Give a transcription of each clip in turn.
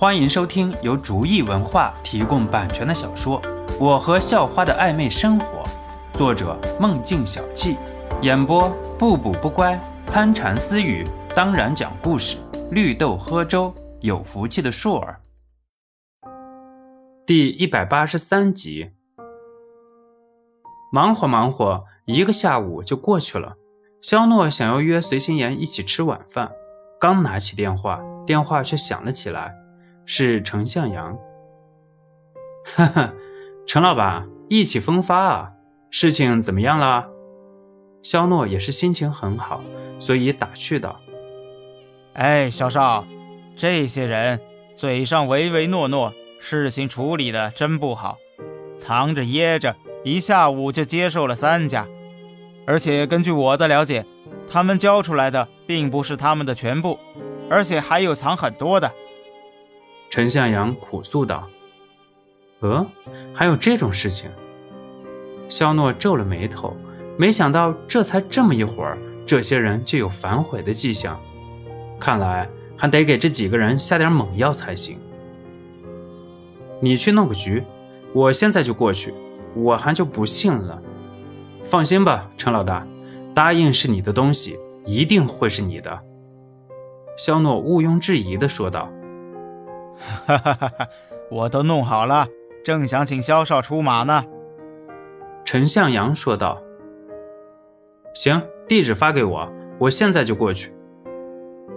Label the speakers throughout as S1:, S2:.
S1: 欢迎收听由竹意文化提供版权的小说《我和校花的暧昧生活》，作者梦境小憩，演播不补不乖、参禅私语，当然讲故事，绿豆喝粥，有福气的硕儿。第一百八十三集，忙活忙活，一个下午就过去了。肖诺想要约随心妍一起吃晚饭，刚拿起电话，电话却响了起来，是程向阳。哈哈，程老板，意气风发啊！事情怎么样了？肖诺也是心情很好，所以打趣道：“
S2: 哎，小少，这些人嘴上唯唯诺诺，事情处理的真不好，藏着掖着，一下午就接受了三家。”而且根据我的了解，他们交出来的并不是他们的全部，而且还有藏很多的。
S1: 陈向阳苦诉道：“呃，还有这种事情？”肖诺皱了眉头，没想到这才这么一会儿，这些人就有反悔的迹象，看来还得给这几个人下点猛药才行。你去弄个局，我现在就过去，我还就不信了。放心吧，陈老大，答应是你的东西，一定会是你的。”肖诺毋庸置疑地说道。
S2: “哈哈哈哈，我都弄好了，正想请肖少出马呢。”
S1: 陈向阳说道。“行，地址发给我，我现在就过去。”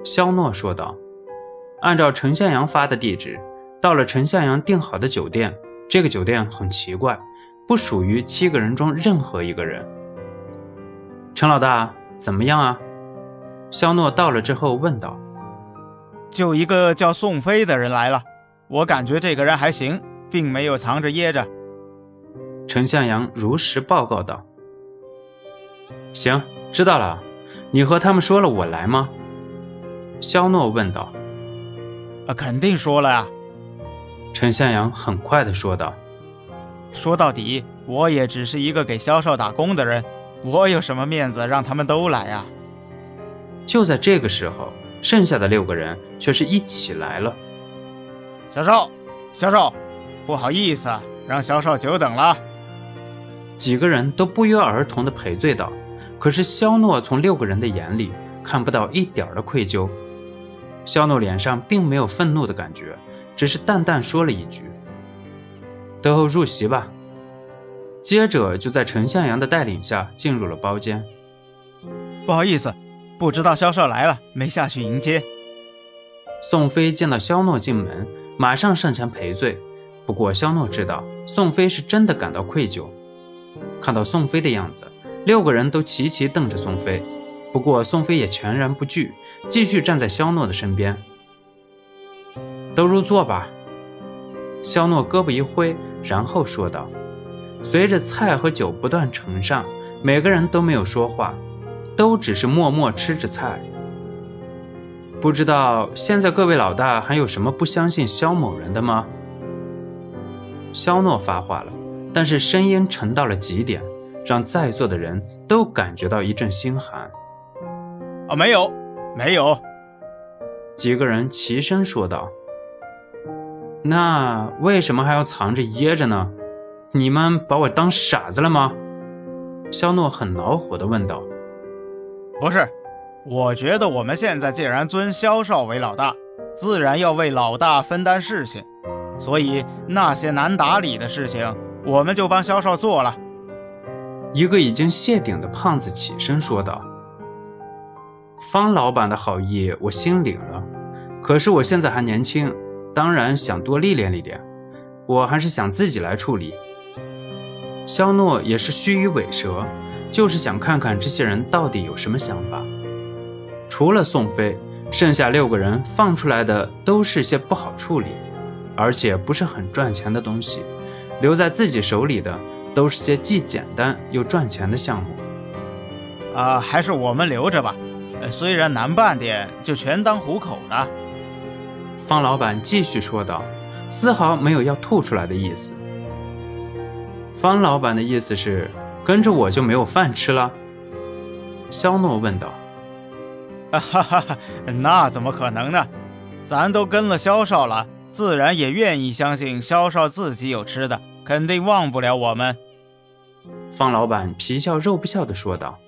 S1: 肖诺说道。按照陈向阳发的地址，到了陈向阳订好的酒店。这个酒店很奇怪。不属于七个人中任何一个人。陈老大怎么样啊？肖诺到了之后问道。
S2: 就一个叫宋飞的人来了，我感觉这个人还行，并没有藏着掖着。
S1: 陈向阳如实报告道。行，知道了。你和他们说了我来吗？肖诺问道。
S2: 啊，肯定说了呀。
S1: 陈向阳很快的说道。
S2: 说到底，我也只是一个给肖少打工的人，我有什么面子让他们都来啊？
S1: 就在这个时候，剩下的六个人却是一起来了。
S2: 小少，小少，不好意思，让小少久等了。
S1: 几个人都不约而同的赔罪道。可是肖诺从六个人的眼里看不到一点的愧疚，肖诺脸上并没有愤怒的感觉，只是淡淡说了一句。都入席吧。接着就在陈向阳的带领下进入了包间。
S2: 不好意思，不知道萧少来了，没下去迎接。
S1: 宋飞见到萧诺进门，马上上前赔罪。不过萧诺知道宋飞是真的感到愧疚。看到宋飞的样子，六个人都齐齐瞪着宋飞。不过宋飞也全然不惧，继续站在萧诺的身边。都入座吧。肖诺胳膊一挥。然后说道：“随着菜和酒不断盛上，每个人都没有说话，都只是默默吃着菜。不知道现在各位老大还有什么不相信肖某人的吗？”肖诺发话了，但是声音沉到了极点，让在座的人都感觉到一阵心寒。
S2: “啊，没有，没有。”
S1: 几个人齐声说道。那为什么还要藏着掖着呢？你们把我当傻子了吗？肖诺很恼火地问道。
S2: 不是，我觉得我们现在既然尊肖少为老大，自然要为老大分担事情，所以那些难打理的事情，我们就帮肖少做了。
S1: 一个已经谢顶的胖子起身说道：“方老板的好意我心领了，可是我现在还年轻。”当然想多历练历练，我还是想自己来处理。肖诺也是虚与委蛇，就是想看看这些人到底有什么想法。除了宋飞，剩下六个人放出来的都是些不好处理，而且不是很赚钱的东西。留在自己手里的都是些既简单又赚钱的项目。
S2: 啊，还是我们留着吧，虽然难办点，就全当糊口了。
S1: 方老板继续说道，丝毫没有要吐出来的意思。方老板的意思是跟着我就没有饭吃了？肖诺问道。
S2: 哈哈哈，那怎么可能呢？咱都跟了肖少了，自然也愿意相信肖少自己有吃的，肯定忘不了我们。
S1: 方老板皮笑肉不笑的说道：“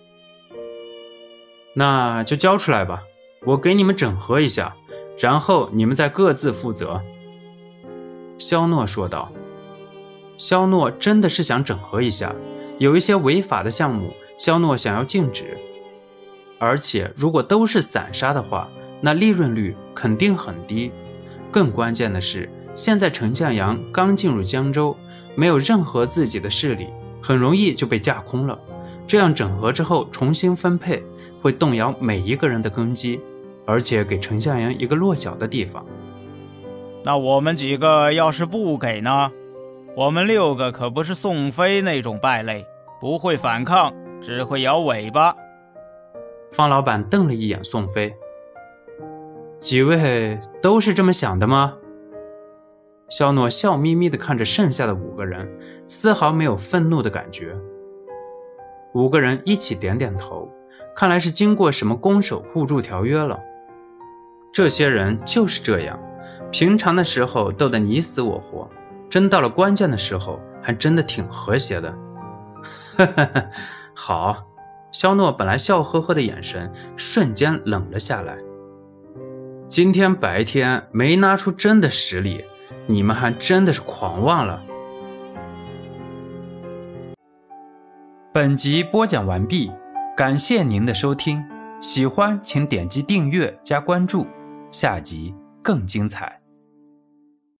S1: 那就交出来吧，我给你们整合一下，然后你们再各自负责。”肖诺说道。肖诺真的是想整合一下，有一些违法的项目，肖诺想要禁止。而且如果都是散沙的话，那利润率肯定很低。更关键的是，现在陈向阳刚进入江州，没有任何自己的势力。很容易就被架空了。这样整合之后重新分配，会动摇每一个人的根基，而且给陈向阳一个落脚的地方。
S2: 那我们几个要是不给呢？我们六个可不是宋飞那种败类，不会反抗，只会摇尾巴。
S1: 方老板瞪了一眼宋飞，几位都是这么想的吗？肖诺笑眯眯地看着剩下的五个人，丝毫没有愤怒的感觉。五个人一起点点头，看来是经过什么攻守互助条约了。这些人就是这样，平常的时候斗得你死我活，真到了关键的时候，还真的挺和谐的。哈哈哈，好。肖诺本来笑呵呵的眼神瞬间冷了下来。今天白天没拿出真的实力。你们还真的是狂妄了。本集播讲完毕，感谢您的收听，喜欢请点击订阅加关注，下集更精彩。